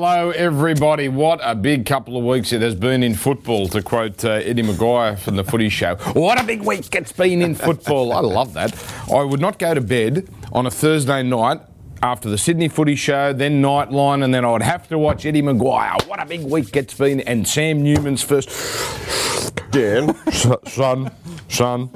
Hello, everybody. What a big couple of weeks it has been in football, to quote uh, Eddie McGuire from the footy show. What a big week it's been in football. I love that. I would not go to bed on a Thursday night after the Sydney footy show, then Nightline, and then I would have to watch Eddie McGuire. What a big week it's been. And Sam Newman's first. Dan, son, son.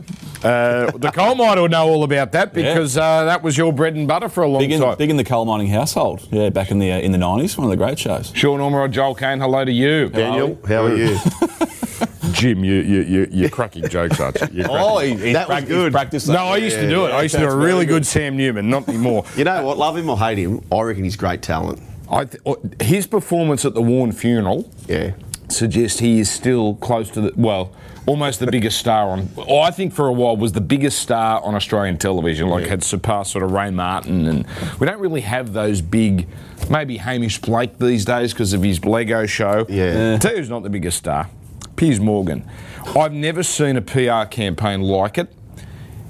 Uh, the coal miner would know all about that because uh, that was your bread and butter for a long Big in, time. big in the coal mining household. Yeah, back in the uh, in the nineties, one of the great shows. Sean Ormerod, Joel Caine, hello to you. Daniel, how are you? Jim, you, you, you, you're cracking jokes, aren't you? Cracking- Oh, he, he's That was good. He's no, I used to do it. I used to do a really very good Sam Newman, not anymore. You know what? Love him or hate him, I reckon he's great talent. I th- oh, his performance at the Warren funeral Yeah. Suggests he is still close to the, well, almost the biggest star on, I think for a while was the biggest star on Australian television, like had surpassed sort of Ray Martin. And we don't really have those big, maybe Hamish Blake these days because of his Lego show. Yeah. Tell you who's not the biggest star? Piers Morgan. I've never seen a PR campaign like it.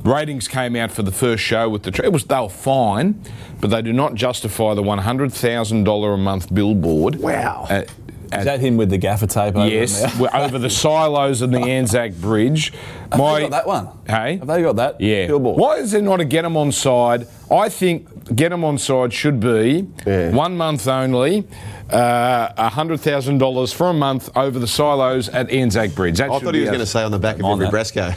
Ratings came out for the first show with the. It was they were fine, but they do not justify the one hundred thousand dollar a month billboard. Wow. At, Is that him with the gaffer tape over yes, we're over the silos and the Anzac Bridge. Got that one? Hey, Have they got that? Yeah. Billboard? Why is there not a get 'em on side? I think get 'em on side should be Yeah. one month only, uh, hundred thousand dollars for a month over the silos at Anzac Bridge. That I thought he was going to say on the back of on every that. Bresco.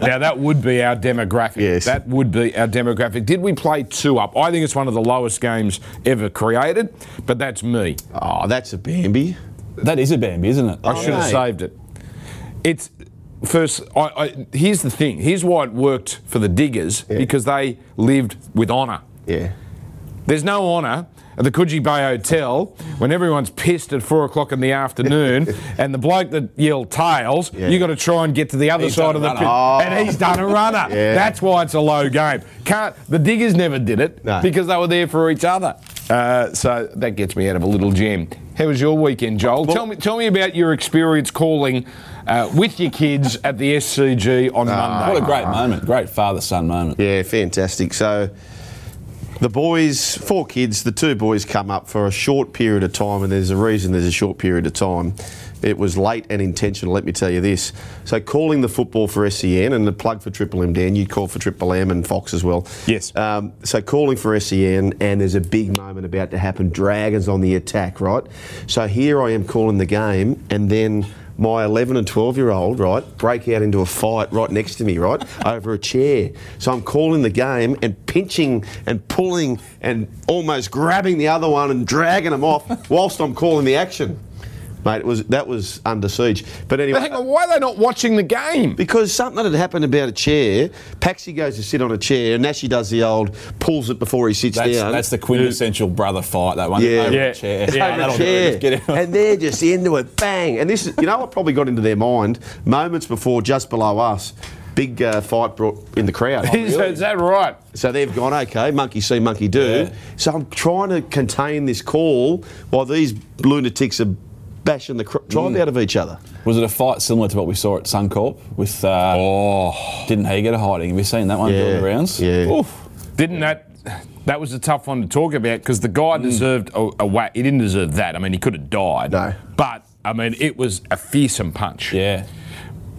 Now that would be our demographic. Yes. That would be our demographic. Did we play two up? I think it's one of the lowest games ever created, but that's me. oh, that's a Bambi. That is a Bambi, isn't it? I should have saved it. It's first. I, I, here's the thing. Here's why it worked for the diggers because they lived with honour. Yeah. There's no honour at the Coogee Bay Hotel when everyone's pissed at four o'clock in the afternoon and the bloke that yelled tails, Yeah. you got to try and get to the other He's side of the pitch. runner. And he's done a runner. Yeah. That's why it's a low game. Can't the diggers never did it No. because they were there for each other. Uh, so that gets me out of a little jam. How was your weekend, Joel? tell me, tell me about your experience calling uh, with your kids at the SCG on Monday. What a great moment. Great father son moment. Yeah, fantastic. So the boys, four kids, the two boys come up for a short period of time, and there's a reason there's a short period of time. It was late and intentional, let me tell you this. So, calling the football for SEN and the plug for Triple M, Dan, you call for Triple M and Fox as well. Yes. Um, so, calling for SEN, and there's a big moment about to happen. Dragons on the attack, right? So, here I am calling the game, and then my 11 and 12 year old, right, break out into a fight right next to me, right, over a chair. So I'm calling the game and pinching and pulling and almost grabbing the other one and dragging them off whilst I'm calling the action. Mate, it was that was under siege. But anyway, But hang on, why are they not watching the game? because something had happened about a chair. Paxi goes to sit on a chair, and Nashi does the old pulls it before he sits That's, down. that's the quintessential brother fight, that one. Yeah. Over Yeah. a chair. Yeah, over that'll a chair, it. and they're just into it, bang. And this is, you know, what probably got into their mind moments before, just below us, big uh, fight brought in the crowd. Is, is that right? So they've gone, okay, monkey see, monkey do. Yeah. So I'm trying to contain this call while these lunatics are bashing the cr- drive Mm. out of each other. Was it a fight similar to what we saw at Suncorp with? Uh, Oh, Didn't he get a hiding? Have you seen that one doing the rounds? Yeah. Oof. didn't that? That was a tough one to talk about because the guy deserved a, a whack. He didn't deserve that. I mean, he could have died. No. But I mean, it was a fearsome punch. Yeah.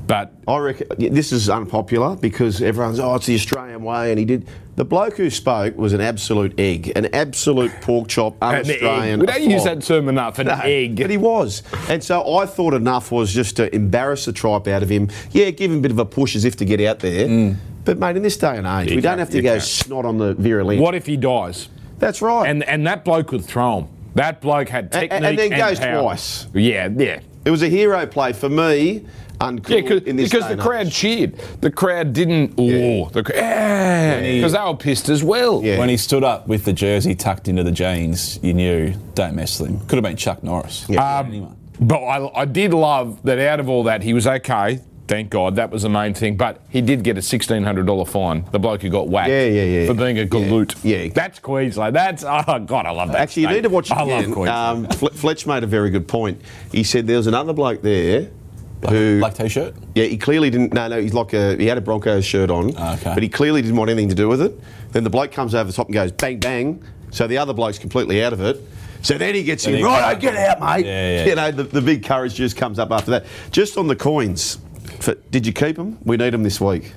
But I reckon this is unpopular because everyone's, oh, it's the Australian way, and he did. The bloke who spoke was an absolute egg, an absolute pork chop, an un-Australian. We don't use that term enough. An No, egg. But he was. And so I thought enough was just to embarrass the tripe out of him. Yeah, give him a bit of a push as if to get out there. Mm. But, mate, in this day and age, You we don't have to go can't. snot on the virulent. what if he dies? That's right. And and that bloke could throw him. That bloke had And- technique and- and then goes power. twice. Yeah, yeah. it was a hero play for me. Uncool Yeah, cause, in this because the crowd age. cheered. The crowd didn't. Oh, the because they were pissed as well. Yeah. When he stood up with the jersey tucked into the jeans, you knew don't mess with him. Could have been Chuck Norris. Um, Anyone. But I, I did love that out of all that, he was okay. Thank God, that was the main thing. But he did get a sixteen hundred dollar fine. The bloke who got whacked, Yeah, yeah, yeah. for being a galoot. Yeah. that's Queensland. That's oh God, I love that. Actually, you need to watch it I again. love Queensland. Um, Fletch made a very good point. He said there was another bloke there who Black t-shirt. Yeah, he clearly didn't. No, no, he's like a. He had a Broncos shirt on, Ah, okay. but he clearly didn't want anything to do with it. Then the bloke comes over the top and goes bang bang. So the other bloke's completely out of it. So then he gets Then in, he- right, get out, mate. Yeah, yeah. You know, the, the big courage just comes up after that. Just on the coins, for, did you keep them? We need them this week.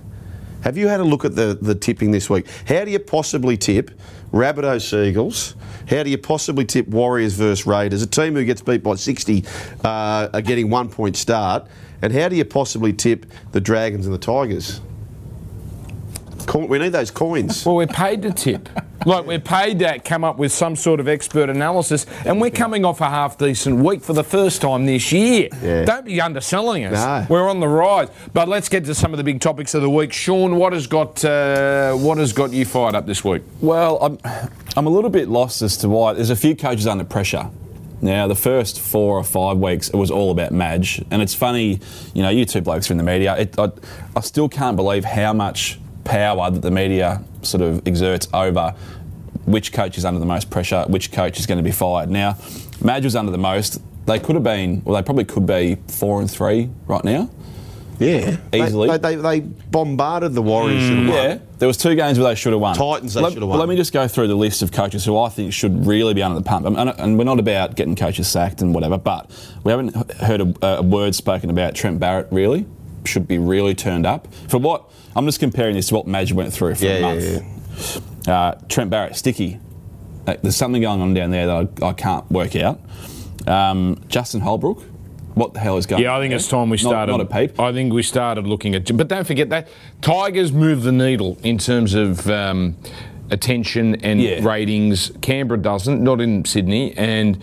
Have you had a look at the, the tipping this week? How do you possibly tip Rabbitohs Sea Eagles? How do you possibly tip Warriors versus Raiders? A team who gets beat by 60 uh, are getting one point start. And how do you possibly tip the Dragons and the Tigers? Co- We need those coins. Well, we're paid to tip. Like we're paid to come up with some sort of expert analysis, and we're coming off a half decent week for the first time this year. Yeah. Don't be underselling us. No. We're on the rise. But let's get to some of the big topics of the week. Sean, what has got uh, what has got you fired up this week? Well, I'm, I'm a little bit lost as to why. There's a few coaches under pressure. Now, the first four or five weeks, it was all about Madge. And it's funny, you know, you two blokes are in the media. It, I, I still can't believe how much power that the media sort of exerts over which coach is under the most pressure, which coach is going to be fired. Now, Madge was under the most. They could have been, well, they probably could be four and three right now. Yeah. Easily. They, they, they bombarded the Warriors. Mm. won. Yeah, there was two games where they should have won. Titans they let, should have won. Let me just go through the list of coaches who I think should really be under the pump. And, and we're not about getting coaches sacked and whatever, but we haven't heard a, a word spoken about Trent Barrett. Really, should be really turned up for what I'm just comparing this to what Madge went through for Yeah, a yeah, month. Uh, Trent Barrett, sticky. Uh, There's something going on down there that I, I can't work out. Um, Justin Holbrook, what the hell is going on? Yeah, I think there? it's time we Not- started. Not, a peep. I think we started looking at. But don't forget that Tigers move the needle in terms of um, attention and Yeah. ratings. Canberra doesn't, not in Sydney, and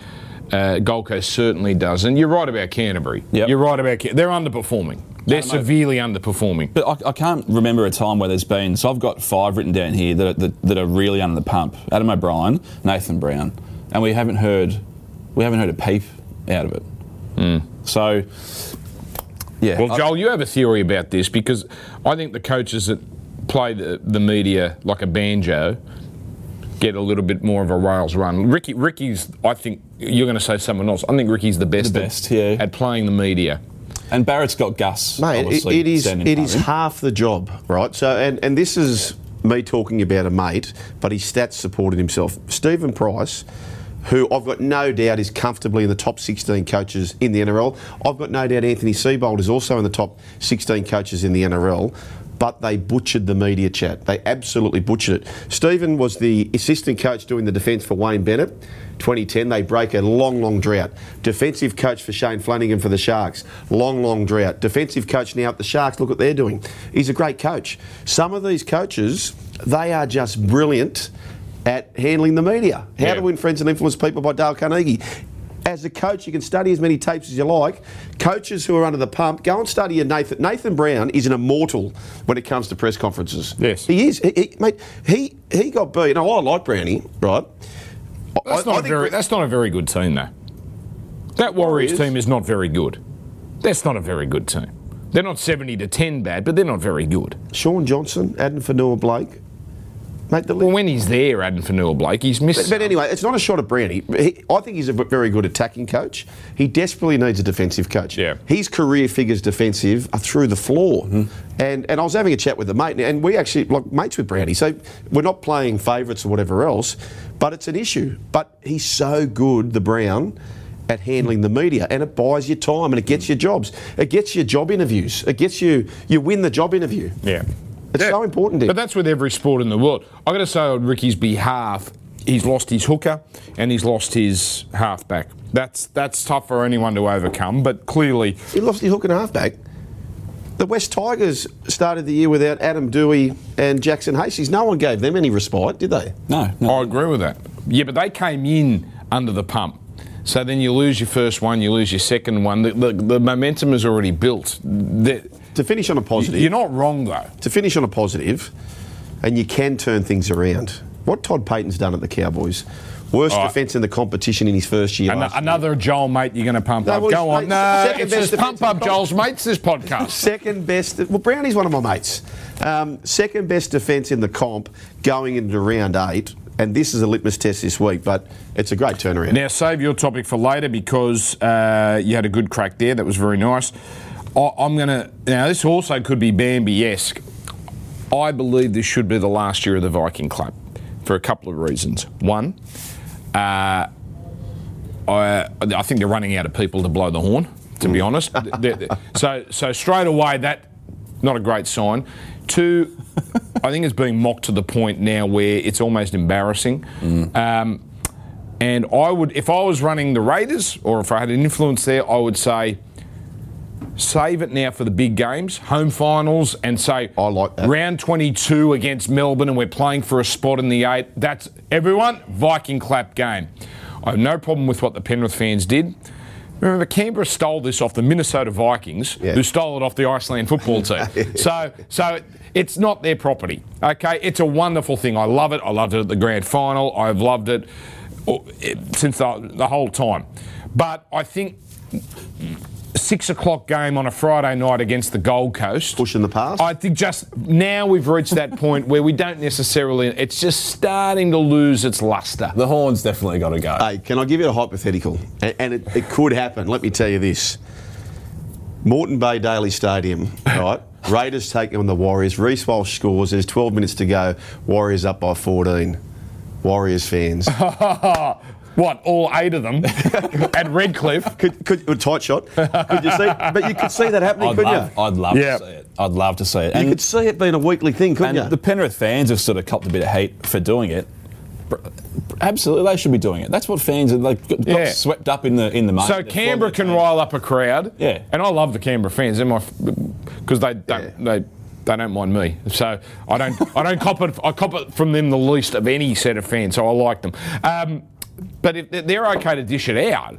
uh, Gold Coast certainly doesn't. You're right about Canterbury. Yep. You're right about. Can- They're underperforming. They're severely underperforming. But I, I can't remember a time where there's been. So I've got five written down here that, are- that, that are really under the pump. Adam O'Brien, Nathan Brown, and we haven't heard we haven't heard a peep out of it. Hmm. So yeah, Well, I- Joel, you have a theory about this because I think the coaches that play the, the media like a banjo get a little bit more of a rails run. Ricky, Ricky's, I think you're going to say someone else. I think Ricky's the best, The at- yeah. at playing the media. And Barrett's got Gus. Mate, it, it is it is front of him. half the job, right? So, and, and this is me talking about a mate, but his stats supported himself. Stephen Price, who I've got no doubt is comfortably in the top 16 coaches in the NRL. I've got no doubt Anthony Seibold is also in the top 16 coaches in the NRL. But they butchered the media chat. They absolutely butchered it. Stephen was the assistant coach doing the defence for Wayne Bennett. 2010, they break a long, long drought. Defensive coach for Shane Flanagan for the Sharks. Long, long drought. Defensive coach now at the Sharks. Look what they're doing. He's a great coach. Some of these coaches, they are just brilliant at handling the media. How Yeah. to win friends and influence people by Dale Carnegie. As a coach, you can study as many tapes as you like. Coaches who are under the pump, go and study a Nathan. Nathan Brown is an immortal when it comes to press conferences. Yes. he is. He, he- mate, he he got beat. Now I like Brownie, right? That's I not, a think very, that's not a very good team, though. That Warriors Warriors? team is not very good. That's not a very good team. They're not 70 to 10 bad, but they're not very good. Shaun Johnson, Addin Fonua-Blake. Mate, the Well, when he's there, Addin Fonua-Blake, he's missed. But, but anyway, it's not a shot at Brownie. He, I think he's a very good attacking coach. He desperately needs a defensive coach. Yeah. His career figures defensive are through the floor. Mm-hmm. And and I was having a chat with a mate, and we actually like mates with Brownie. So we're not playing favourites or whatever else, but it's an issue. But he's so good, the Brown. At handling the media, and it buys you time, and it gets you jobs. It gets you job interviews. It gets you you win the job interview. Yeah. It's Yeah. so important. Dick. But that's with every sport in the world. i got to say on Ricky's behalf, he's lost his hooker and he's lost his halfback. That's that's tough for anyone to overcome, but clearly, He lost his hooker and halfback. The West Tigers started the year without Adam Doueihi and Jackson Hastings. No one gave them any respite, did they? No, no. I agree with that. Yeah, but they came in under the pump. So then you lose your first one, you lose your second one. The, the, the momentum is already built. The- To finish on a positive, you're not wrong, though. to finish on a positive, and you can turn things around. What Todd Payten's done at the Cowboys, worst right. defence in the competition in his first year. An- last year. another Joel mate you're going to pump No, up. well, Go on. mate, No, second it's best just pump up Joel's mates, this podcast. Second best. Well, Brownie's one of my mates. Um, second best defence in the comp going into round eight, and this is a litmus test this week. But it's a great turnaround. Now, save your topic for later because uh, you had a good crack there. That was very nice. I, I'm going to. Now, this also could be Bambi esque. I believe this should be the last year of the Viking Club for a couple of reasons. One, uh, I, I think they're running out of people to blow the horn. To be honest, so so straight away that not a great sign. Two, I think it's being mocked to the point now where it's almost embarrassing. Um, and I would, if I was running the Raiders or if I had an influence there, I would say save it now for the big games, home finals, and say I like that. round 22 against Melbourne, and we're playing for a spot in the eight. That's everyone Viking clap game. I have no problem with what the Penrith fans did. Remember, Canberra stole this off the Minnesota Vikings, Yeah. who stole it off the Iceland football team. So, so it's not their property. Okay, it's a wonderful thing. I love it. I loved it at the grand final. I've loved it oh, since the, the whole time. But I think six o'clock game on a Friday night against the Gold Coast. Pushing the past? I think just now we've reached that point where we don't necessarily. It's just starting to lose its luster. The horn's definitely got to go. Hey, can I give you a hypothetical? And, and it, it could happen. Let me tell you this. Moreton Bay Daily Stadium, right? Raiders take on the Warriors. Reece Walsh scores. There's 12 minutes to go. Warriors up by 14. Warriors fans. What? All eight of them at Redcliffe. could, could, a tight shot. Could you see? But you could see that happening, I'd couldn't love, you? I'd love Yeah. to see it. I'd love to see it. You could see it being a weekly thing, couldn't and you? the Penrith fans have sort of copped a bit of hate for doing it. Absolutely, they should be doing it. That's what fans are like. Got Yeah. swept up in the in the mud. So Canberra can the rile up a crowd. Yeah. And I love the Canberra fans. They're my because they don't they. They don't mind me, so I don't. I don't cop it. I cop it from them the least of any set of fans, so I like them. Um, but if they're okay to dish it out,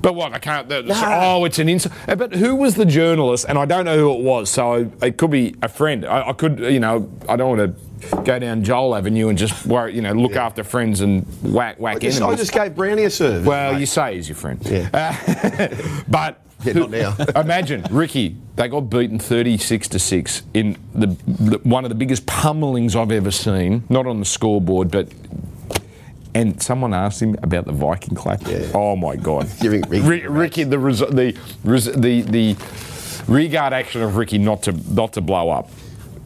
but what they can't. Oh, it's an insult. But who was the journalist? And I don't know who it was, so it could be a friend. I, I could, you know, I don't want to go down Joel Avenue and just worry, you know, look after friends and whack whack I just, I just gave Brownie a serve. Well, mate. you say he's your friend. Yeah. Uh, but Yeah, not now. imagine Ricky. They got beaten thirty-six to six in the, the one of the biggest pummelings I've ever seen. Not on the scoreboard, but. And someone asked him about the Viking clap. Yeah. Oh my God! Giving Ricky Ricky, the res- the res- the the regard action of Ricky not to not to blow up,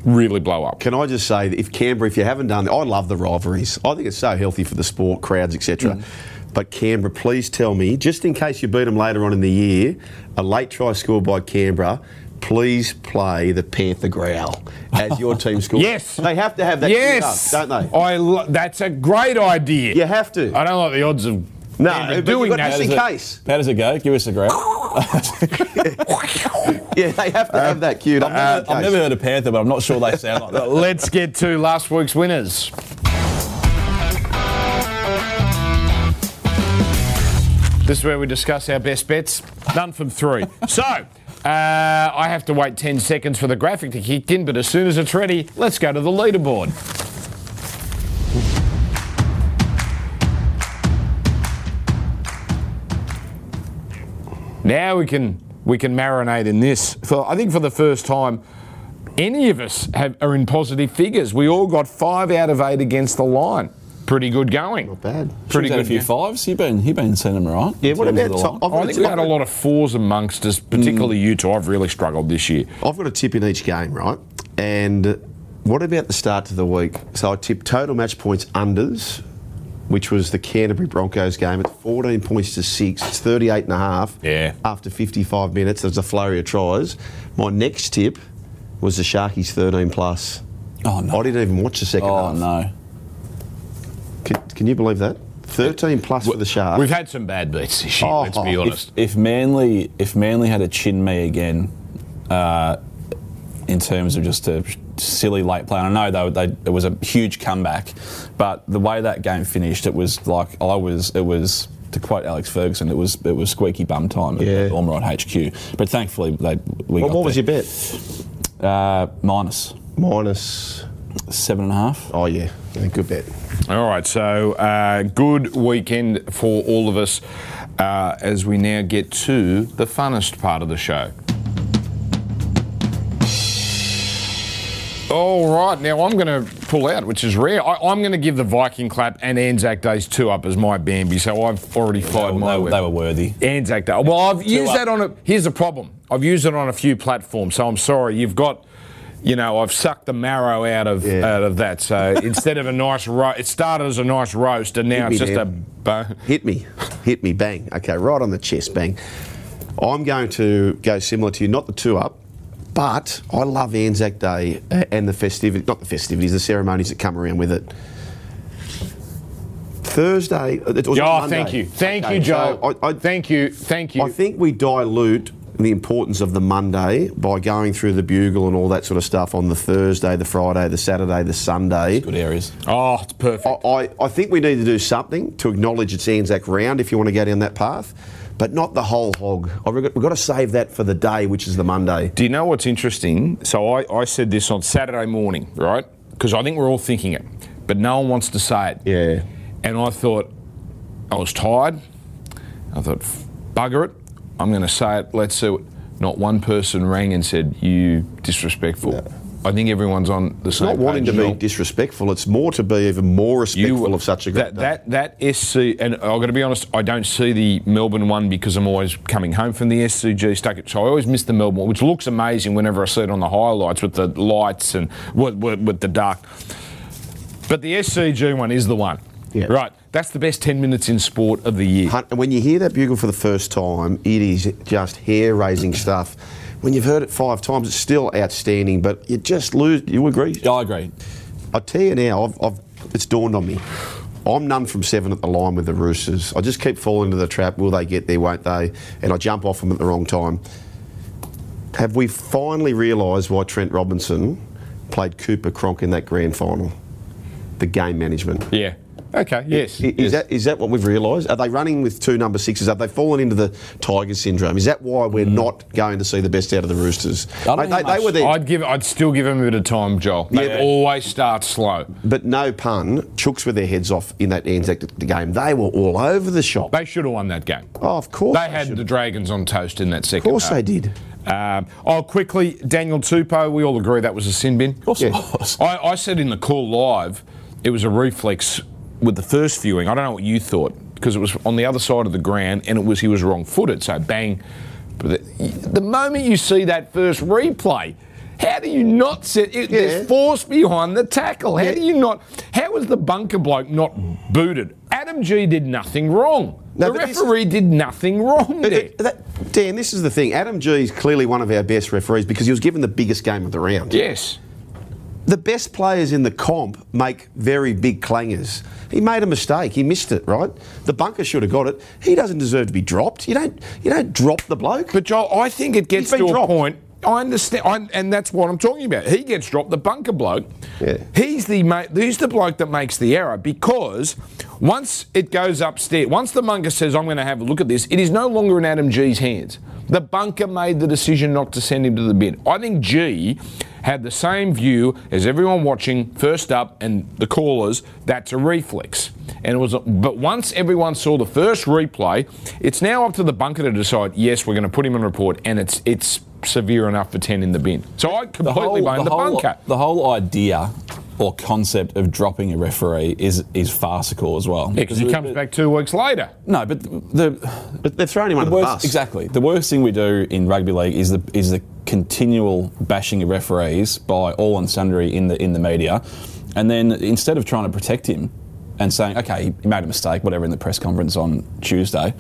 really blow up. Can I just say that if Canberra, if you haven't done, I love the rivalries. I think it's so healthy for the sport, crowds, etc. Mm. But Canberra, please tell me, just in case you beat them later on in the year, a late try scored by Canberra. Please play the Panther growl as your team scores. Yes. they have to have that. Yes, up, don't they? I lo- that's a great idea. You have to. I don't like the odds of No, doing that. just in case. How does it go? Give us a growl. Yeah, they have to have that up. I've just I've never heard a panther, but I'm not sure they sound like that. Let's get to last week's winners. This is where we discuss our best bets. None from three. So, uh, I have to wait 10 seconds for the graphic to kick in, but as soon as it's ready, let's go to the leaderboard. Now we can we can marinate in this. For I think for the first time, any of us have, are in positive figures. We all got five out of eight against the line. Pretty good going. Not bad. Pretty good. a few game. fives. He been he been sending them right. Yeah, what about the. I've got I a think tip- we had a lot of fours amongst us, particularly you two. I've really struggled this year. I've got a tip in each game, right? And what about the start to the week? So I tipped total match points unders, which was the Canterbury Broncos game. It's 14 points to six. It's 38 and a half. Yeah. After 55 minutes, there's a flurry of tries. My next tip was the Sharkies 13 plus. Oh no. I didn't even watch the second Oh half. no. Can, you believe that? 13 plus for the Sharks. We've had some bad beats this year, Oh, let's be if- honest. If Manly if Manly had a chin me again, uh, in terms of just a silly late play, and I know they, they, it was a huge comeback, but the way that game finished, it was like I was it was. To quote Alex Ferguson, it was it was squeaky bum time at Yeah. Ormerod HQ. But thankfully, they we what, got what was your bet? Uh, minus Minus. seven and a half. Oh, yeah. yeah good bet. All right, so uh, good weekend for all of us uh, as we now get to the funnest part of the show. All right, now I'm going to pull out, which is rare. I, I'm going to give the Viking clap and Anzac Days two up as my Bambi, so I've already fired my they- they were worthy. Anzac Day. Well, I've used up. that on a. Here's the problem. I've used it on a few platforms, so I'm sorry. You've got, you know, I've sucked the marrow out of Yeah. out of that. So instead of a nice roast, it started as a nice roast, and now it's just a. Bone. Hit me. hit me, bang. Okay, right on the chest, bang. I'm going to go similar to you, not the two up, but I love Anzac Day and the festivities, not the festivities, the ceremonies that come around with it. Thursday, it was Oh, Monday. thank you. Thank Okay, you, Joe. so I, I, thank you. Thank you. I think we dilute the importance of the Monday by going through the bugle and all that sort of stuff on the Thursday, the Friday, the Saturday, the Sunday. Good areas. oh, it's perfect. I, I, I think we need to do something to acknowledge it's Anzac round if you want to go down that path, but not the whole hog. I've got, we've got to save that for the day, which is the Monday. Do you know what's interesting? So I, I said this on Saturday morning, right? Because I think we're all thinking it, but no one wants to say it. Yeah. And I thought, I was tired. I thought, bugger it. I'm going to say it. Let's see. What. Not one person rang and said, you disrespectful. I think everyone's on the same page. Not wanting page, to be disrespectful, it's more to be even more respectful of such a great that, day. that that SC and I've got to be honest, I don't see the Melbourne one because I'm always coming home from the SCG stuck it. So I always miss the Melbourne one, which looks amazing whenever I see it on the highlights with the lights and with, with, with the dark. But the SCG one is the one. Yeah. Right. That's the best 10 minutes in sport of the year. And when you hear that bugle for the first time, it is just hair raising stuff. When you've heard it five times, it's still outstanding, but you just lose. You agree? Yeah, I agree. I tell you now, I've, I've, it's dawned on me. I'm none from seven at the line with the Roosters. I just keep falling into the trap. Will they get there? Won't they? And I jump off them at the wrong time. Have we finally realised why Trent Robinson played Cooper Cronk in that grand final? The game management. Yeah. Okay. Yes. Is yes. that is that what we've realised? Are they running with two number sixes? Have they fallen into the Tiger syndrome? Is that why we're not going to see the best out of the Roosters? I don't they, they, they were I'd give. I'd still give them a bit of time, Joel. They Yeah. always start slow. but no pun. Chooks with their heads off in that Anzac game. They were all over the shop. They should have won that game. Oh, of course. They had should. the Dragons on toast in that second. Of course half. they did. Um, oh, quickly, Daniel Tupou. We all agree that was a sin bin. Of course Yeah. it was. I, I said in the call live, it was a reflex with the first viewing. I don't know what you thought because it was on the other side of the ground and it was he was wrong-footed. So bang. But the, the moment you see that first replay. How do you not set? It, Yeah. There's force behind the tackle. How Yeah. do you not? How was the bunker bloke not booted? Adam Gee did nothing wrong. No, the referee did nothing wrong But uh, there. that- Dan, this is the thing. Adam Gee is clearly one of our best referees because he was given the biggest game of the round. Yes. The best players in the comp make very big clangers. He made a mistake. He missed it, right? The bunker should have got it. He doesn't deserve to be dropped. You don't. You don't drop the bloke. But Joel, I think it gets to dropped. a point. I understand, I, and that's what I'm talking about. He gets dropped. The bunker bloke. Yeah. He's the ma- he's the bloke that makes the error because once it goes upstairs, once the bunker says, "I'm going to have a look at this," it is no longer in Adam Gee's hands. The bunker made the decision not to send him to the bin. I think Gee had the same view as everyone watching first up and the callers. That's a reflex. And it was, a, but once everyone saw the first replay, it's now up to the bunker to decide. Yes, we're going to put him on report, and it's it's severe enough for ten in the bin. So I completely blame the, whole, bunker. the whole idea or concept of dropping a referee is is farcical as well. Yeah, because he comes back two weeks later. No, but the, the But they're thrown him under the worst, bus. exactly the worst thing we do in rugby league is the is the continual bashing of referees by all and sundry in the in the media, and then instead of trying to protect him and saying, okay, he made a mistake, whatever, in the press conference on Tuesday.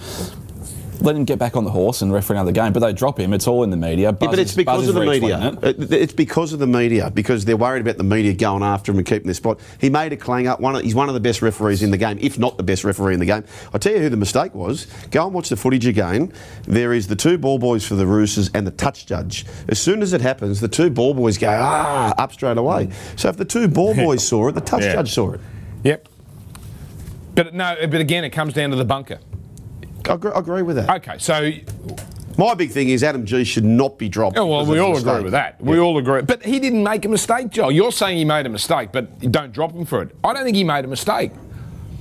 Let him get back on the horse and referee another game, but they drop him. It's all in the media. Yeah, but it's is- because Buzz of the media. it. It- It's because of the media because they're worried about the media going after him and keeping their spot. He made a clang up. One of, he's one of the best referees in the game, if not the best referee in the game. I'll tell you who the mistake was. Go and watch the footage again. There is the two ball boys for the Roosters and the touch judge. As soon as it happens, the two ball boys go ah up straight away. So if the two ball boys saw it, the touch Yeah. judge saw it. Yep. But no, but again, it comes down to the bunker. I agree, agree with that. Okay, so My big thing is Adam Gee should not be dropped. oh, well, we of a all agree with that. We all agree. But he didn't make a mistake, Joel. You're saying he made a mistake, but don't drop him for it. I don't think he made a mistake.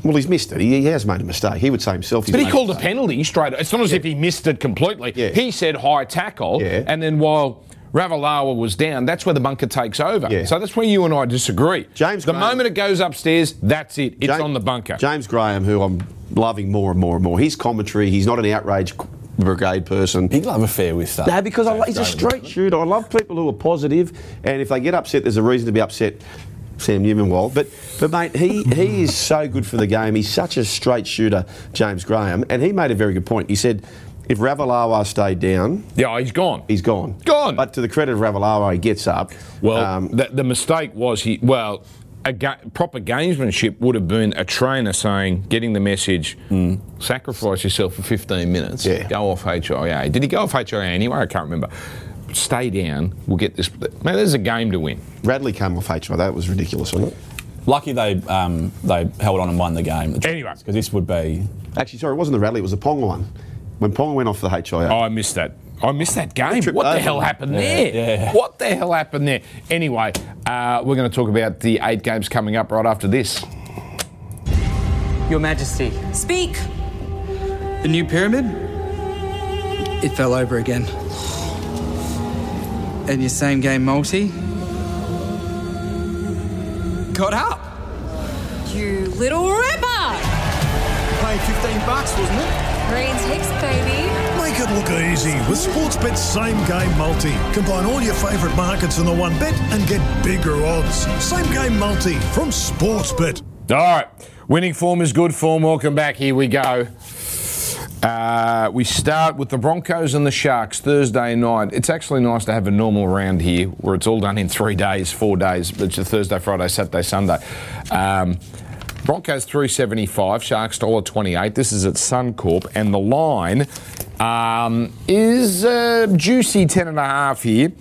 Well, he's missed it. He, he has made a mistake. He would say himself. He's But he made called a mistake. penalty straight. It's not as if he missed it completely. Yeah. He said high tackle, Yeah. and then while Ravalawa was down, that's where the bunker takes over. Yeah. So that's where you and I disagree. James the Graham- moment it goes upstairs, that's it. It's Ja- on the bunker. James Graham, who I'm loving more and more and more. His commentary, he's not an outrage brigade person. Big love affair with that. No, because I, lo- he's a straight shooter. I love people who are positive, and if they get upset, there's a reason to be upset. Sam Newman-Wild. But, but mate, he, he is so good for the game. He's such a straight shooter, James Graham. And he made a very good point. He said, if Ravalawa stayed down, Yeah, he's gone. he's gone. Gone. But to the credit of Ravalawa, he gets up. Well, Um, the, the mistake was he. Well, a ga- proper gamesmanship would have been a trainer saying, getting the message, sacrifice yourself for 15 minutes, Yeah. go off HIA. Did he go off HIA anyway? I can't remember. Stay down. We'll get this. Man, there's a game to win. Radley came off HI. That was ridiculous, wasn't it? Lucky they um, they held on and won the game. Anyway. because this would be Actually, sorry, it wasn't the Radley. It was the Ponga one. When Ponga went off the HIA. Oh, I missed that. I missed that game. What the hell happened there? yeah. What the hell happened there? Anyway, uh, we're going to talk about the eight games coming up right after this. Your Majesty, Speak. the new pyramid? It fell over again. And your same game multi? Got up! You little ripper. Paying 15 bucks, wasn't it? Green ticks, baby. Make it look easy with Sportsbet's same game multi. Combine all your favourite markets in the one bet and get bigger odds. Same game multi from Sportsbet. All right. Winning form is good form. Welcome back. Here we go. Uh, we start with the Broncos and the Sharks Thursday night. It's actually nice to have a normal round here where it's all done in three days, four days. It's a Thursday, Friday, Saturday, Sunday. Um, Broncos 375, Sharks $1.28. This is at Suncorp, and the line um, is uh, juicy 10.5 here.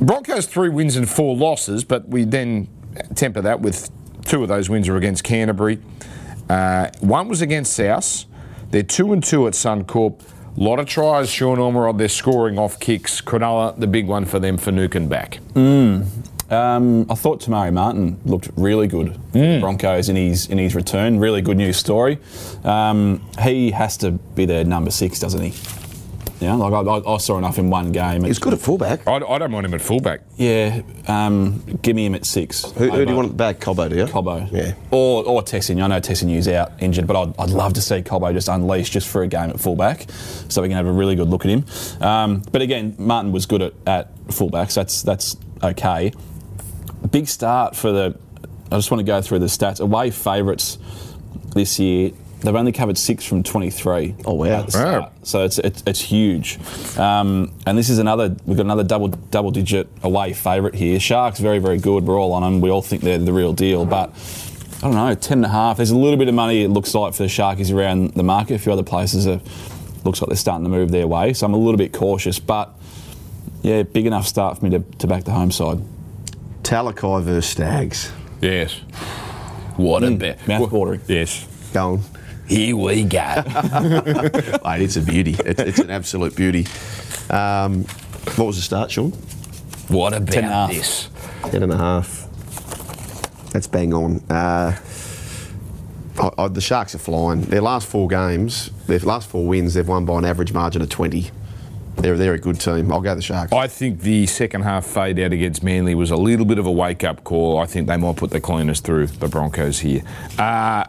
Broncos three wins and four losses, but we then temper that with two of those wins are against Canterbury. Uh, one was against South. They're two and two at Suncorp. A lot of tries, Sean Ormerod. They're scoring off kicks. Cronulla, the big one for them for Nukin back. Um, I thought Te Maire Martin looked really good for Broncos in his in his return. Really good news story. Um, he has to be their number six, doesn't he? Yeah, like I, I, I saw enough in one game. He's good at fullback. I, I don't want him at fullback. Yeah, um, give me him at six. Who, who do you want at back? Cobbo, do you? Cobbo. Yeah. Or or Tessin. I know Tesi Niu's out injured, but I'd, I'd love to see Cobbo just unleashed just for a game at fullback, so we can have a really good look at him. Um, but again, Martin was good at, at fullback, so that's that's okay. Big start for the. I just want to go through the stats. Away favourites this year. They've only covered six from 23. Oh, wow. at the start. Wow. So it's, it's, it's huge. Um, and this is another, we've got another double double digit away favourite here. Sharks, very, very good. We're all on them. We all think they're the real deal. But I don't know, 10 and a half. There's a little bit of money, it looks like, for the Sharkies around the market. A few other places are, looks like they're starting to move their way. So I'm a little bit cautious. But yeah, big enough start for me to, to back the home side. Talakai versus Staggs. Yes. What a bet. Mouth-watering. Yes. Go on. Here we go. Mate, it's a beauty. It's, it's an absolute beauty. Um, what was the start, Sean? what and a about half. this? Ten and a half. That's bang on. Uh, I, I, the Sharks are flying. Their last four games, their last four wins, they've won by an average margin of 20. They're, they're a good team. I'll go the Sharks. I think the second half fade out against Manly was a little bit of a wake up call. I think they might put the cleaners through the Broncos here. Uh,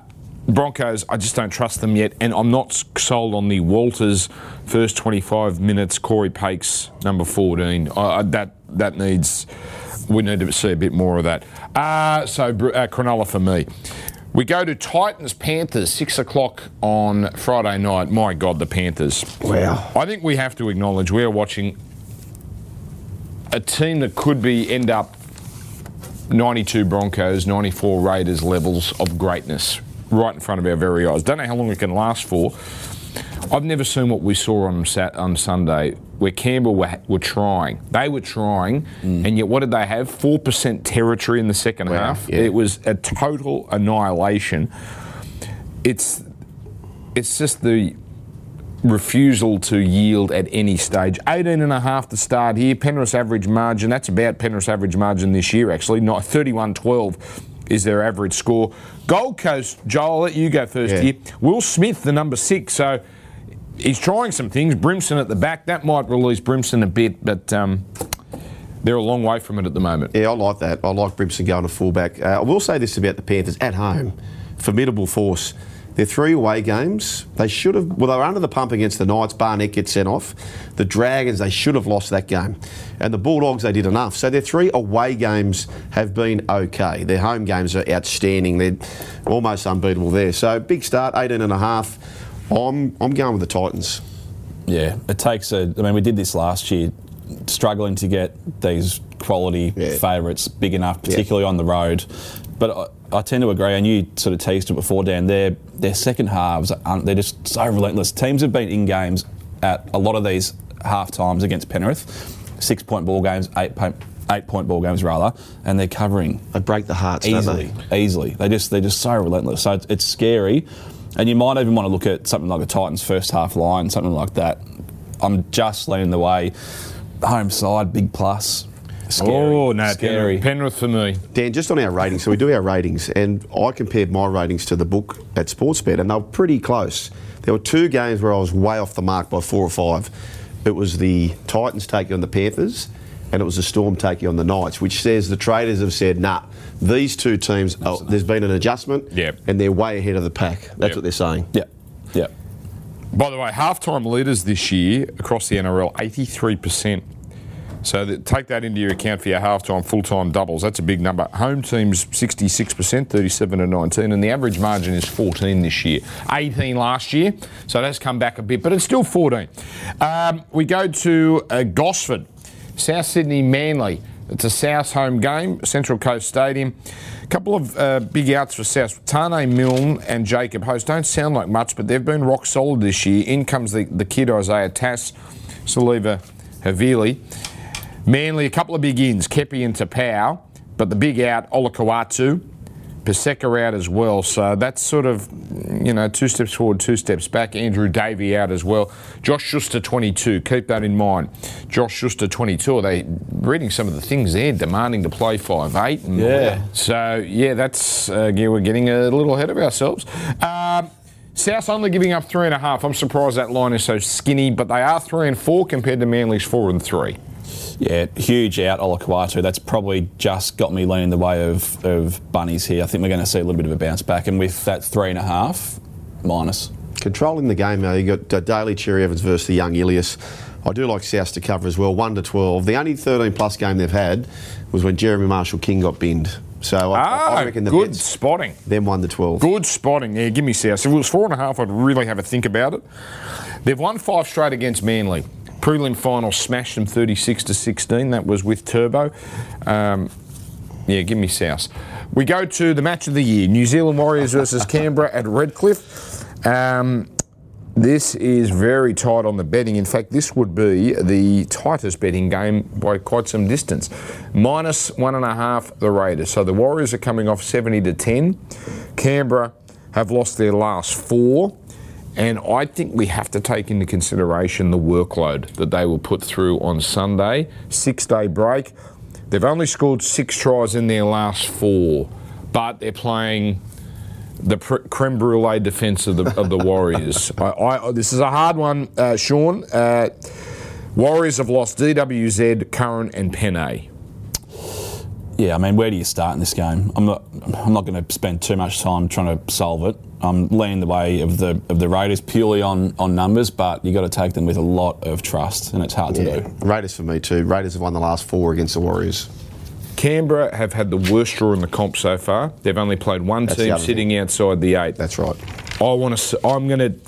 Broncos, I just don't trust them yet, and I'm not sold on the Walters first 25 minutes. Cory Paix number 14. Uh, that that needs we need to see a bit more of that. Uh, so uh, Cronulla for me. We go to Titans Panthers six o'clock on Friday night. My God, the Panthers. Wow. I think we have to acknowledge we are watching a team that could be end up 92 Broncos, 94 Raiders levels of greatness right in front of our very eyes. Don't know how long it can last for. I've never seen what we saw on Sat on Sunday, where Campbell were, were trying. They were trying, mm. and yet what did they have? Four percent territory in the second Wow, half. yeah. It was a total annihilation. It's it's just the refusal to yield at any stage. 18 and a half to start here. Penrith's average margin, that's about Penrith's average margin this year actually. Not 31-12 is their average score. Gold Coast, Joel, I'll let you go first Yeah. here. Will Smith, the number six, so he's trying some things. Brimson at the back, that might release Brimson a bit, but um, they're a long way from it at the moment. Yeah, I like that. I like Brimson going to fullback. Uh, I will say this about the Panthers at home. Formidable force. Their three away games, they should have. Well, they were under the pump against the Knights. Barnett gets sent off. The Dragons, they should have lost that game. And the Bulldogs, they did enough. So their three away games have been okay. Their home games are outstanding. They're almost unbeatable there. So big start, 18 and a half. I'm, I'm going with the Titans. Yeah, it takes a. I mean, we did this last year, struggling to get these quality Yeah. favourites big enough, particularly on the road. But I, I tend to agree, and you sort of teased it before, Dan. Their their second halves, are, un- they're just so relentless. Teams have been in games at a lot of these half times against Penrith, six point ball games, eight point eight point ball games rather, and they're covering They break the hearts, easily, they? easily. They just they're just so relentless. So it's, it's scary, and you might even want to look at something like a Titans' first half line, something like that. I'm just leaning the way. Home side, big plus. Scary. Oh, no, scary. Penrith, Penrith for me. Dan, just on our ratings, so we do our ratings, and I compared my ratings to the book at Sportsbet, and they were pretty close. There were two games where I was way off the mark by four or five. It was the Titans taking on the Panthers, and it was the Storm taking on the Knights, which says the traders have said, nah, these two teams, oh, there's been an adjustment, Yep. and they're way ahead of the pack. That's Yep. what they're saying. Yeah, yeah. By the way, halftime leaders this year across the NRL, 83%. So take that into your account for your halftime, full-time doubles. That's a big number. Home teams 66%, 37 and 19, and the average margin is 14 this year. 18 last year, so that's come back a bit, but it's still 14. Um, we go to uh, Gosford, South Sydney Manly. It's a South home game, Central Coast Stadium. A couple of uh, big outs for South. Taane Milne and Jacob Host don't sound like much, but they've been rock solid this year. In comes the, the kid Isaiah Tass, Siliva Havili. Manly, a couple of big ins, Kepi and Tapau, but the big out, Olakau'atu. Paseka out as well, so that's sort of, you know, two steps forward, two steps back. Andrew Davey out as well. Josh Schuster, 22. Keep that in mind. Josh Schuster, 22. Are they reading some of the things there, demanding to play 5'8"? And Yeah. So, yeah, that's, uh, yeah, we're getting a little ahead of ourselves. Um, South only giving up three and a half. I'm surprised that line is so skinny, but they are three and four compared to Manly's four and three. Yeah, huge out Olakau'atu. That's probably just got me leaning the way of, of bunnies here. I think we're going to see a little bit of a bounce back. And with that three and a half, minus. Controlling the game, though, you've got uh, Daly Cherry Evans versus the young Ilias. I do like South to cover as well, 1 to 12. The only 13 plus game they've had was when Jeremy Marshall King got binned. So I, Ah, I reckon the good Vets, spotting. Then 1 to 12. Good spotting. Yeah, give me South. If it was four and a half, I'd really have a think about it. They've won five straight against Manly. Prelim final smashed them 36 to 16. That was with Turbo. Um, yeah, give me South. We go to the match of the year: New Zealand Warriors versus Canberra at Redcliffe. Um, this is very tight on the betting. In fact, this would be the tightest betting game by quite some distance. Minus one and a half the Raiders. So the Warriors are coming off 70 to 10. Canberra have lost their last four. And I think we have to take into consideration the workload that they will put through on Sunday. Six day break. They've only scored six tries in their last four, but they're playing the creme brulee defence of the of the Warriors. I, I, this is a hard one, uh, Sean. Uh, Warriors have lost DWZ, Curran, and Penne. Yeah, I mean, where do you start in this game? I'm not. I'm not going to spend too much time trying to solve it. I'm leaning the way of the of the Raiders purely on on numbers, but you got to take them with a lot of trust, and it's hard to do. Raiders for me too. Raiders have won the last four against the Warriors. Canberra have had the worst draw in the comp so far. They've only played one That's team other sitting outside the eight. That's right. I want to. I'm going to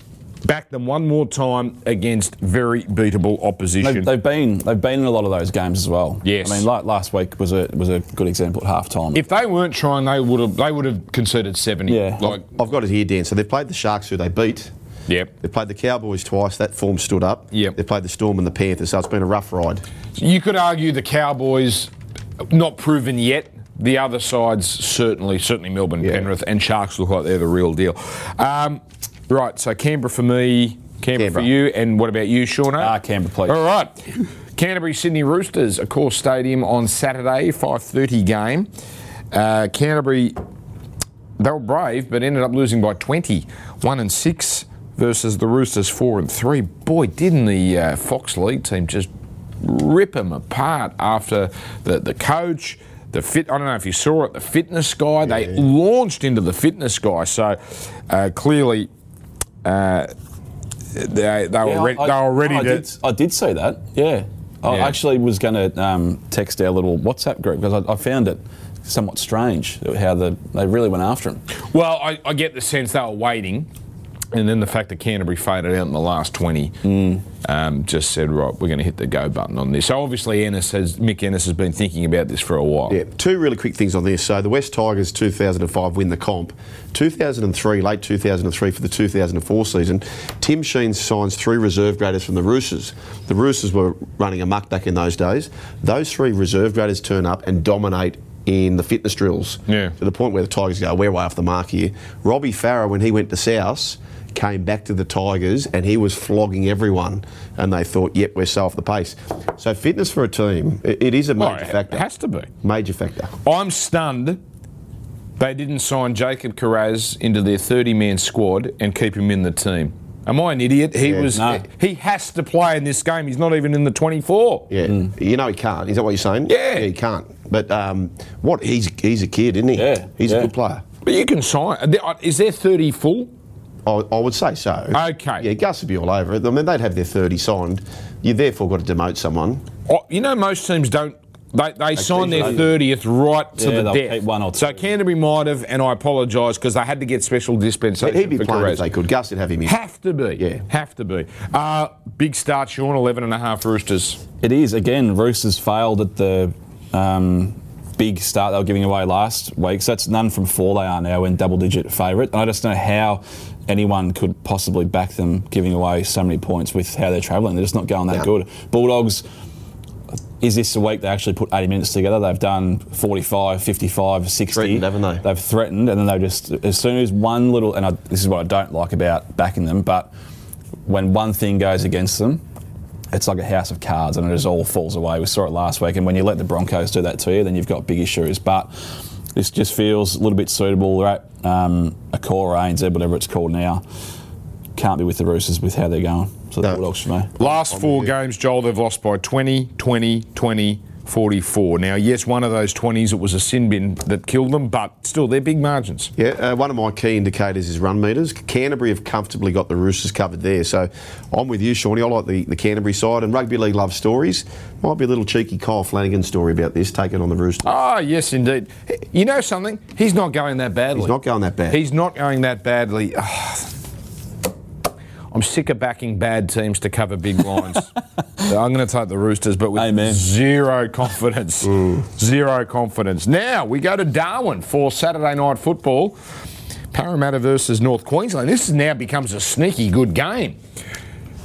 back them one more time against very beatable opposition. They've, they've been they've been in a lot of those games as well. Yes. I mean, like last week was a was a good example at half time. if they weren't trying, they would have. They would have conceded seventy. Yeah. Like, I've got it here, Dan. So they've played the Sharks, who they beat. yep. They've played the Cowboys twice. That form stood up. Yep. They've played the Storm and the Panthers, so it's been a rough ride. You could argue the Cowboys not proven yet. The other sides certainly, certainly Melbourne, Yeah. Penrith, and Sharks look like they're the real deal. Um, right, so Canberra for me, Canberra, for you, and what about you, Sean? Ah, Canberra, please. All right, Canterbury Sydney Roosters, Accor Stadium on Saturday, five thirty game. Uh, Canterbury, they were brave, but ended up losing by twenty, one and six versus the Roosters, four and three. Boy, didn't the uh, Fox League team just rip them apart after the, the coach, the fit. I don't know if you saw it. The fitness guy. They launched into the fitness guy. So uh, clearly. Uh, they, they were Yeah, ready, I- they were ready I to. Did, I did see that. Yeah. I Yeah. actually was going to um, text our little WhatsApp group because I, I found it somewhat strange how the they really went after him. Well, I, I get the sense they were waiting, and then the fact that Canterbury faded out in the last 20 um, just said, right, we're going to hit the go button on this. So obviously, Ennis has, Mick Ennis has been thinking about this for a while. Yeah, two really quick things on this. So the Wests Tigers 2005 win the comp. 2003, late 2003 for the 2004 season, Tim Sheens signs three reserve graders from the Roosters. The Roosters were running amok back in those days. Those three reserve graders turn up and dominate in the fitness drills Yeah. to the point where the Tigers go, we're way off the mark here. Robbie Farah, when he went to South, came back to the Tigers and he was flogging everyone, and they thought, yep, we're so off the pace. So fitness for a team, it, it is a Well, major it factor. has to be. Major factor. I'm stunned they didn't sign Jacob Kiraz into their 30 man squad and keep him in the team. Am I an idiot? He Yeah, was. no. He has to play in this game. He's not even in the 24. Yeah, you know he can't. Is that what you're saying? Yeah. he can't. But um, what? He's he's a kid, isn't he? Yeah, he's yeah. a good player. But you can sign. Is there 30 full? I, I would say so. Okay. Yeah, Gus would be all over it. I mean, they'd have their 30 signed. You therefore got to demote someone. Oh, you know, most teams don't. They, they sign their thirtieth right to Yeah, the death. keep one or two. So. Canterbury might have, and I apologise because they had to get special dispensation. He'd be for playing Kiraz. if they could. Gus would have him in. Have to be. Yeah. Have to be. Uh, big start, Sean. Eleven and a half Roosters. It is again. Roosters failed at the um, big start they were giving away last week. So that's none from four. They are now in double-digit favourite. And I just don't know how anyone could possibly back them giving away so many points with how they're travelling. They're just not going that No. good. Bulldogs. Is this the week they actually put 80 minutes together? They've done 45, 55, 60. Threatened, haven't they? They've threatened, and then they just, as soon as one little, and I, this is what I don't like about backing them, but when one thing goes against them, it's like a house of cards and it just all falls away. We saw it last week, and when you let the Broncos do that to you, then you've got big issues. But this just feels a little bit suitable. They're at um, Accor ANZ, whatever it's called now. Can't be with the Roosters with how they're going. So the No. Bulldogs for me. Last four games, Joel, they've lost by 20, 20, 20, 44. Now, yes, one of those 20s, it was a sin bin that killed them, but still, they're big margins. Yeah, uh, one of my key indicators is run meters. Canterbury have comfortably got the Roosters covered there. So I'm with you, Shawnee. I like the, the Canterbury side. And rugby league loves stories. Might be a little cheeky Kyle Flanagan story about this, taking on the Roosters. Ah, yes, indeed. You know something? He's not going that badly. He's not going that bad. He's not going that badly. Ah. I'm sick of backing bad teams to cover big lines. I'm going to take the Roosters, but with Amen. zero confidence. Zero confidence. Now we go to Darwin for Saturday night football. Parramatta versus North Queensland. This now becomes a sneaky good game.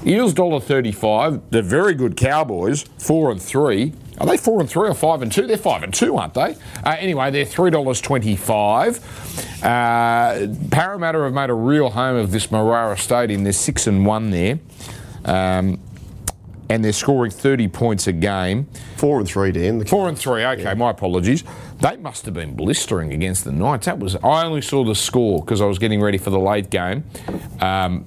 Eels dollar thirty-five. The very good Cowboys four and three. Are they four and three or five and two? They're five and two, aren't they? Uh, anyway, they're three dollars twenty-five. Uh, Parramatta have made a real home of this Marrara Stadium. They're six and one there, um, and they're scoring thirty points a game. Four and three, Dan. Four and three. Okay, my apologies. They must have been blistering against the Knights. That was. I only saw the score because I was getting ready for the late game. Um,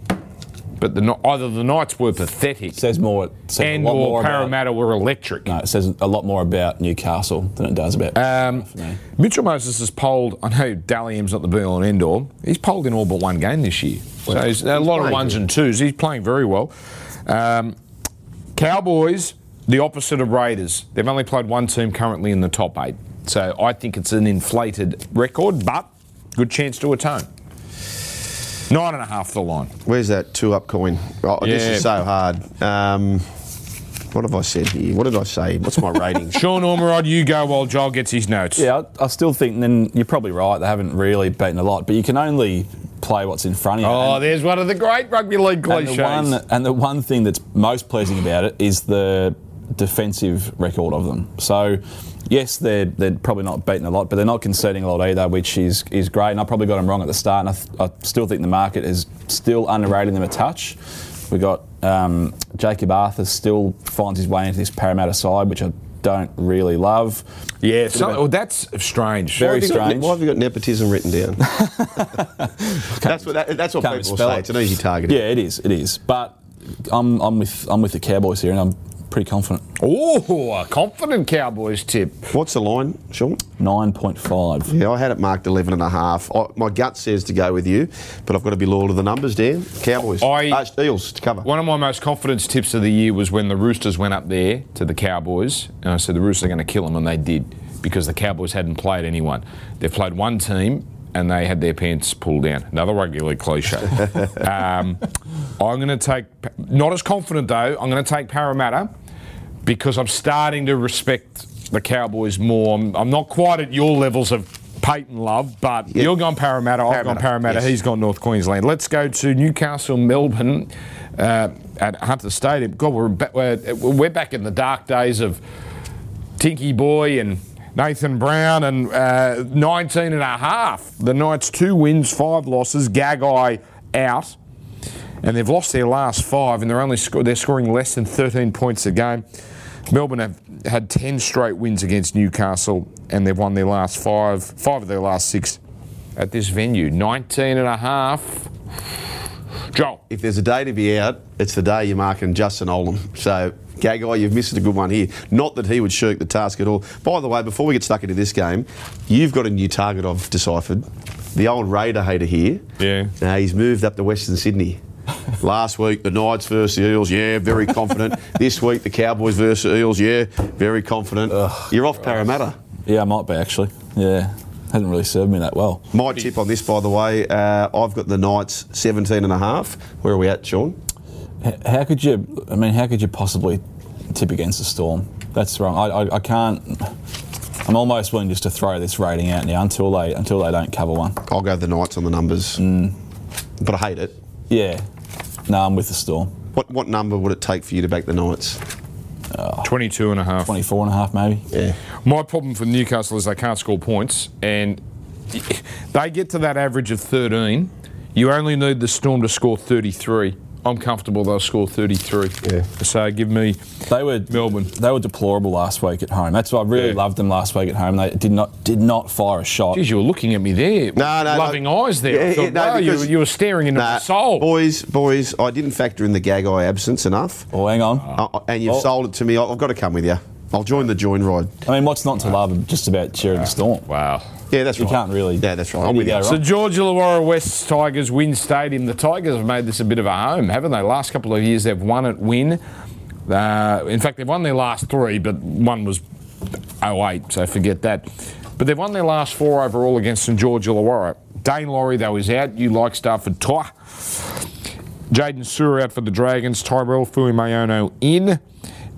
but the, either the Knights were pathetic, says more. Says and or more about, Parramatta were electric. no, it says a lot more about Newcastle than it does about. Um. Mitchell Moses has polled. I know Dally M's not the be all and end all. He's polled in all but one game this year. So he's, a lot of ones good. and twos. He's playing very well. Um, Cowboys, the opposite of Raiders. They've only played one team currently in the top eight. So I think it's an inflated record, but good chance to atone. Nine and a half the line. Where's that two up coin? Oh, This is so hard. Um, what have I said here? What did I say? What's my rating? Sean Ormerod, you go while Joel gets his notes. Yeah, I, I still think. Then you're probably right. They haven't really beaten a lot, but you can only play what's in front of you. Oh, And- there's one of the great rugby league And cliches. the, one, and the one thing that's most pleasing about it is the defensive record of them. So, yes, they're, they're probably not beating a lot, but they're not conceding a lot either, which is, is great. And I probably got them wrong at the start, and I, th- I still think the market is still underrating them a touch. We got um, Jacob Arthur still finds his way into this Parramatta side, which I don't really love. yeah, so, well, that's strange. Very Why have you got- strange. why have you got nepotism written down? that's what that, that's what people say. it. It's an easy target. Yeah, it is. It is. But I'm, I'm with I'm with the Cowboys here, and I'm pretty confident. Oh, a confident Cowboys tip. What's the line, Sean? 9.5. Yeah, I had it marked 11 and a half. I, my gut says to go with you, but I've got to be loyal to the numbers, Dan. Cowboys. I- uh, Eels to cover. One of my most confidence tips of the year was when the Roosters went up there to the Cowboys, and I said the Roosters are going to kill them, and they did because the Cowboys hadn't played anyone. They've played one team, and they had their pants pulled down. Another rugby league cliche. um, I'm going to take, not as confident though. I'm going to take Parramatta because I'm starting to respect the Cowboys more. I'm, I'm not quite at your levels of. Payten Love, but you're gone Parramatta, I've gone Parramatta, Parramatta, yes. he's gone North Queensland. Let's go to Newcastle, Melbourne uh, at Hunter Stadium. God, we're, ba- we're, we're back in the dark days of Tinky Boy and Nathan Brown and uh, 19 and a half. The Knights, two wins, five losses, Gagai out. And they've lost their last five, and they're only sco- they're scoring less than 13 points a game. Melbourne have had 10 straight wins against Newcastle, and they've won their last five, five of their last six at this venue. 19 and a half. Joel. If there's a day to be out, it's the day you're marking Justin Olam. So, Gagai, you've missed a good one here. Not that he would shirk the task at all. By the way, before we get stuck into this game, you've got a new target I've deciphered. The old Raider hater here. Yeah. Now, he's moved up to Western Sydney. Last week, the Knights versus the Eels, yeah, very confident. this week, the Cowboys versus the Eels, yeah, very confident. You're off Parramatta. Yeah, I might be actually. Yeah, hasn't really served me that well. My tip on this, by the way, uh, I've got the Knights 17 and a half. Where are we at, Sean? How could you? I mean, how could you possibly tip against the Storm? That's wrong. I, I, I can't. I'm almost willing just to throw this rating out now until they until they don't cover one. I'll go the Knights on the numbers. Mm. But I hate it. Yeah, no, I'm with the Storm. What what number would it take for you to back the Knights? 22 and a half. 24 and a half maybe. Yeah. My problem for Newcastle is they can't score points, and they get to that average of 13. You only need the Storm to score 33. I'm comfortable they'll score 33. Yeah. So give me They were Melbourne. They were deplorable last week at home. That's why I really Yeah. loved them last week at home. They did not did not fire a shot. Geez, you were looking at me there. No, no, Loving no. eyes there. I Yeah, thought, yeah, no, wow, you, you were staring into Nah, my soul. boys, boys, I didn't factor in the Gagai absence enough. Oh, hang on. Uh, and you've Oh. sold it to me. I've got to come with you. I'll join the join ride. I mean, what's not to love just about cheering the Storm? Wow. Yeah, that's You right. can't really- Yeah, that's right. I'm do with you you. go, So right? George Illawarra Wests Tigers WIN Stadium. The Tigers have made this a bit of a home, haven't they? Last couple of years they've won at WIN. Uh, in fact, they've won their last three, but one was 08, so forget that. But they've won their last four overall against St George Illawarra. Daine Laurie, though, is out. You like Stafford Toy. Jaden Sewer out for the Dragons. Tyrell Fuimaono in.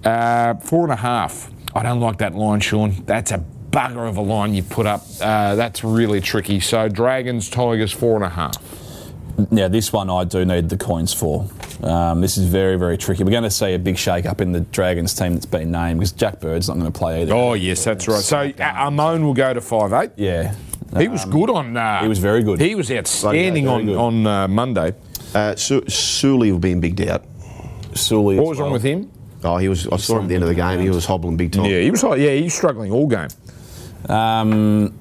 Uh, four and a half. I don't like that line, Sean. That's a bugger of a line you put up. Uh, that's really tricky. So Dragons, Tigers, four and a half. Yeah, this one I do need the coins for. Um, this is very, very tricky. We're going to see a big shake up in the Dragons team that's been named because Jack Bird's not going to play either. Oh yes, that's right. So Amone will go to five eight. Yeah. He was good on. Uh, he was very good. He was outstanding Very on good. on uh, Monday. Uh, Su- Sully will be in big doubt. Sully. What as was wrong with him? Oh, he was. I saw him at the end of the game. He was hobbling big time. Yeah, he was. Yeah, he was struggling all game. Um,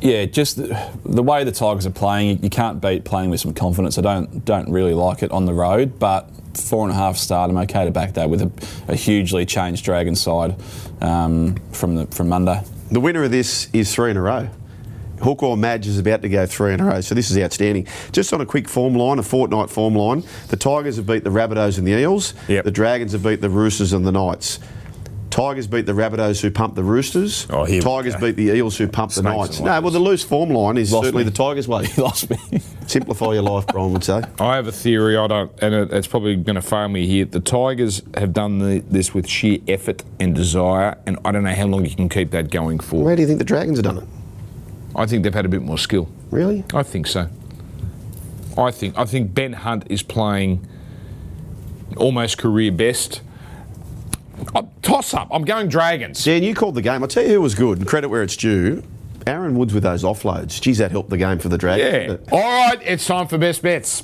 yeah, just the, the way the Tigers are playing, you, you can't beat playing with some confidence. I don't don't really like it on the road, but four and a half start, I'm okay to back that with a, a hugely changed Dragon side um, from the from Monday. The winner of this is three in a row. Hook or Madge is about to go three in a row, so this is outstanding. Just on a quick form line, a fortnight form line, the Tigers have beat the Rabbitohs and the Eels. Yep. The Dragons have beat the Roosters and the Knights. Tigers beat the Rabbitohs who pumped the Roosters. Oh, here Tigers beat the Eels who pumped the Knights. No, well, the loose form line is Lost certainly me. the Tigers' way. He lost me. Simplify your life, Brian would say. I have a theory. I don't, and it, it's probably going to fail me here. The Tigers have done the, this with sheer effort and desire, and I don't know how long you can keep that going for. Where do you think the Dragons have done it? I think they've had a bit more skill. Really? I think so. I think I think Ben Hunt is playing almost career best. Uh, toss up. I'm going Dragons. Dan, you called the game. I'll tell you who was good, and credit where it's due. Aaron Woods with those offloads. Geez, that helped the game for the Dragons. Yeah. All right, it's time for best bets.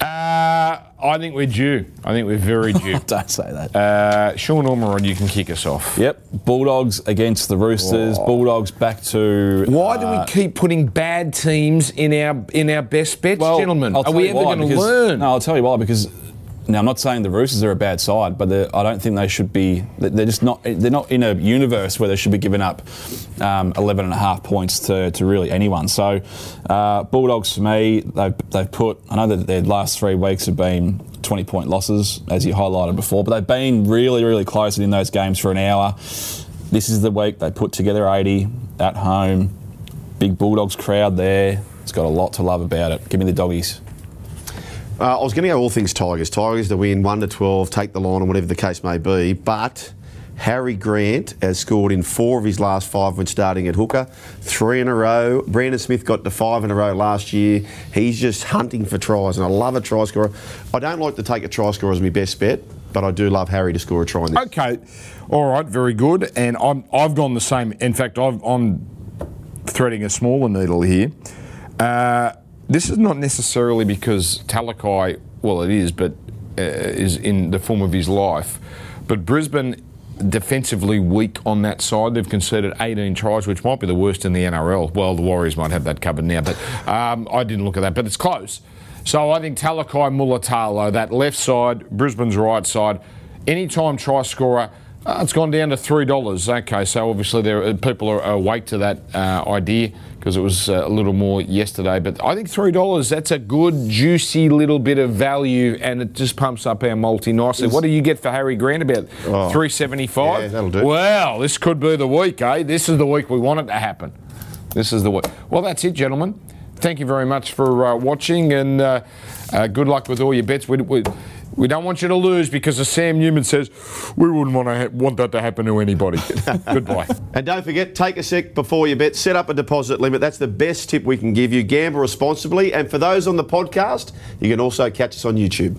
Uh, I think we're due. I think we're very due. don't say that. Uh, Sean Ormerod, you can kick us off. Yep, Bulldogs against the Roosters. Bulldogs back to. Why do uh, we keep putting bad teams in our in our best bets, gentlemen? I'll Are we ever going to learn? No, I'll tell you why. Because Now, I'm not saying the Roosters are a bad side, but I don't think they should be. They're just not. They're not in a universe where they should be giving up um, 11 and a half points to, to really anyone. So, uh, Bulldogs for me, they've, they've put. I know that their last three weeks have been 20 point losses, as you highlighted before, but they've been really, really close in those games for an hour. This is the week they put together 80 at home. Big Bulldogs crowd there. It's got a lot to love about it. Give me the doggies. Uh, I was going to go all things Tigers. Tigers to win 1 to 12, take the line, or whatever the case may be. But Harry Grant has scored in four of his last five when starting at hooker, three in a row. Brandon Smith got to five in a row last year. He's just hunting for tries, and I love a try scorer. I don't like to take a try scorer as my best bet, but I do love Harry to score a try in this. Okay, all right, very good. And I'm, I've gone the same. In fact, I've, I'm threading a smaller needle here. Uh, this is not necessarily because Talakai, well, it is, but uh, is in the form of his life. But Brisbane defensively weak on that side. They've conceded 18 tries, which might be the worst in the NRL. Well, the Warriors might have that covered now, but um, I didn't look at that. But it's close. So I think Talakai Mulitalo, that left side, Brisbane's right side, anytime try scorer. Uh, it's gone down to three dollars. Okay, so obviously there are, people are awake to that uh, idea because it was uh, a little more yesterday. But I think three dollars—that's a good, juicy little bit of value, and it just pumps up our multi nicely. What do you get for Harry Grant? About Oh. three seventy-five. Yeah, that'll do. Well, this could be the week, eh? This is the week we want it to happen. This is the week. Well, that's it, gentlemen. Thank you very much for uh, watching, and uh, uh, good luck with all your bets. We, we, we don't want you to lose because, as Sam Newman says, we wouldn't want to ha- want that to happen to anybody. Goodbye. And don't forget, take a sec before you bet. Set up a deposit limit. That's the best tip we can give you. Gamble responsibly. And for those on the podcast, you can also catch us on YouTube.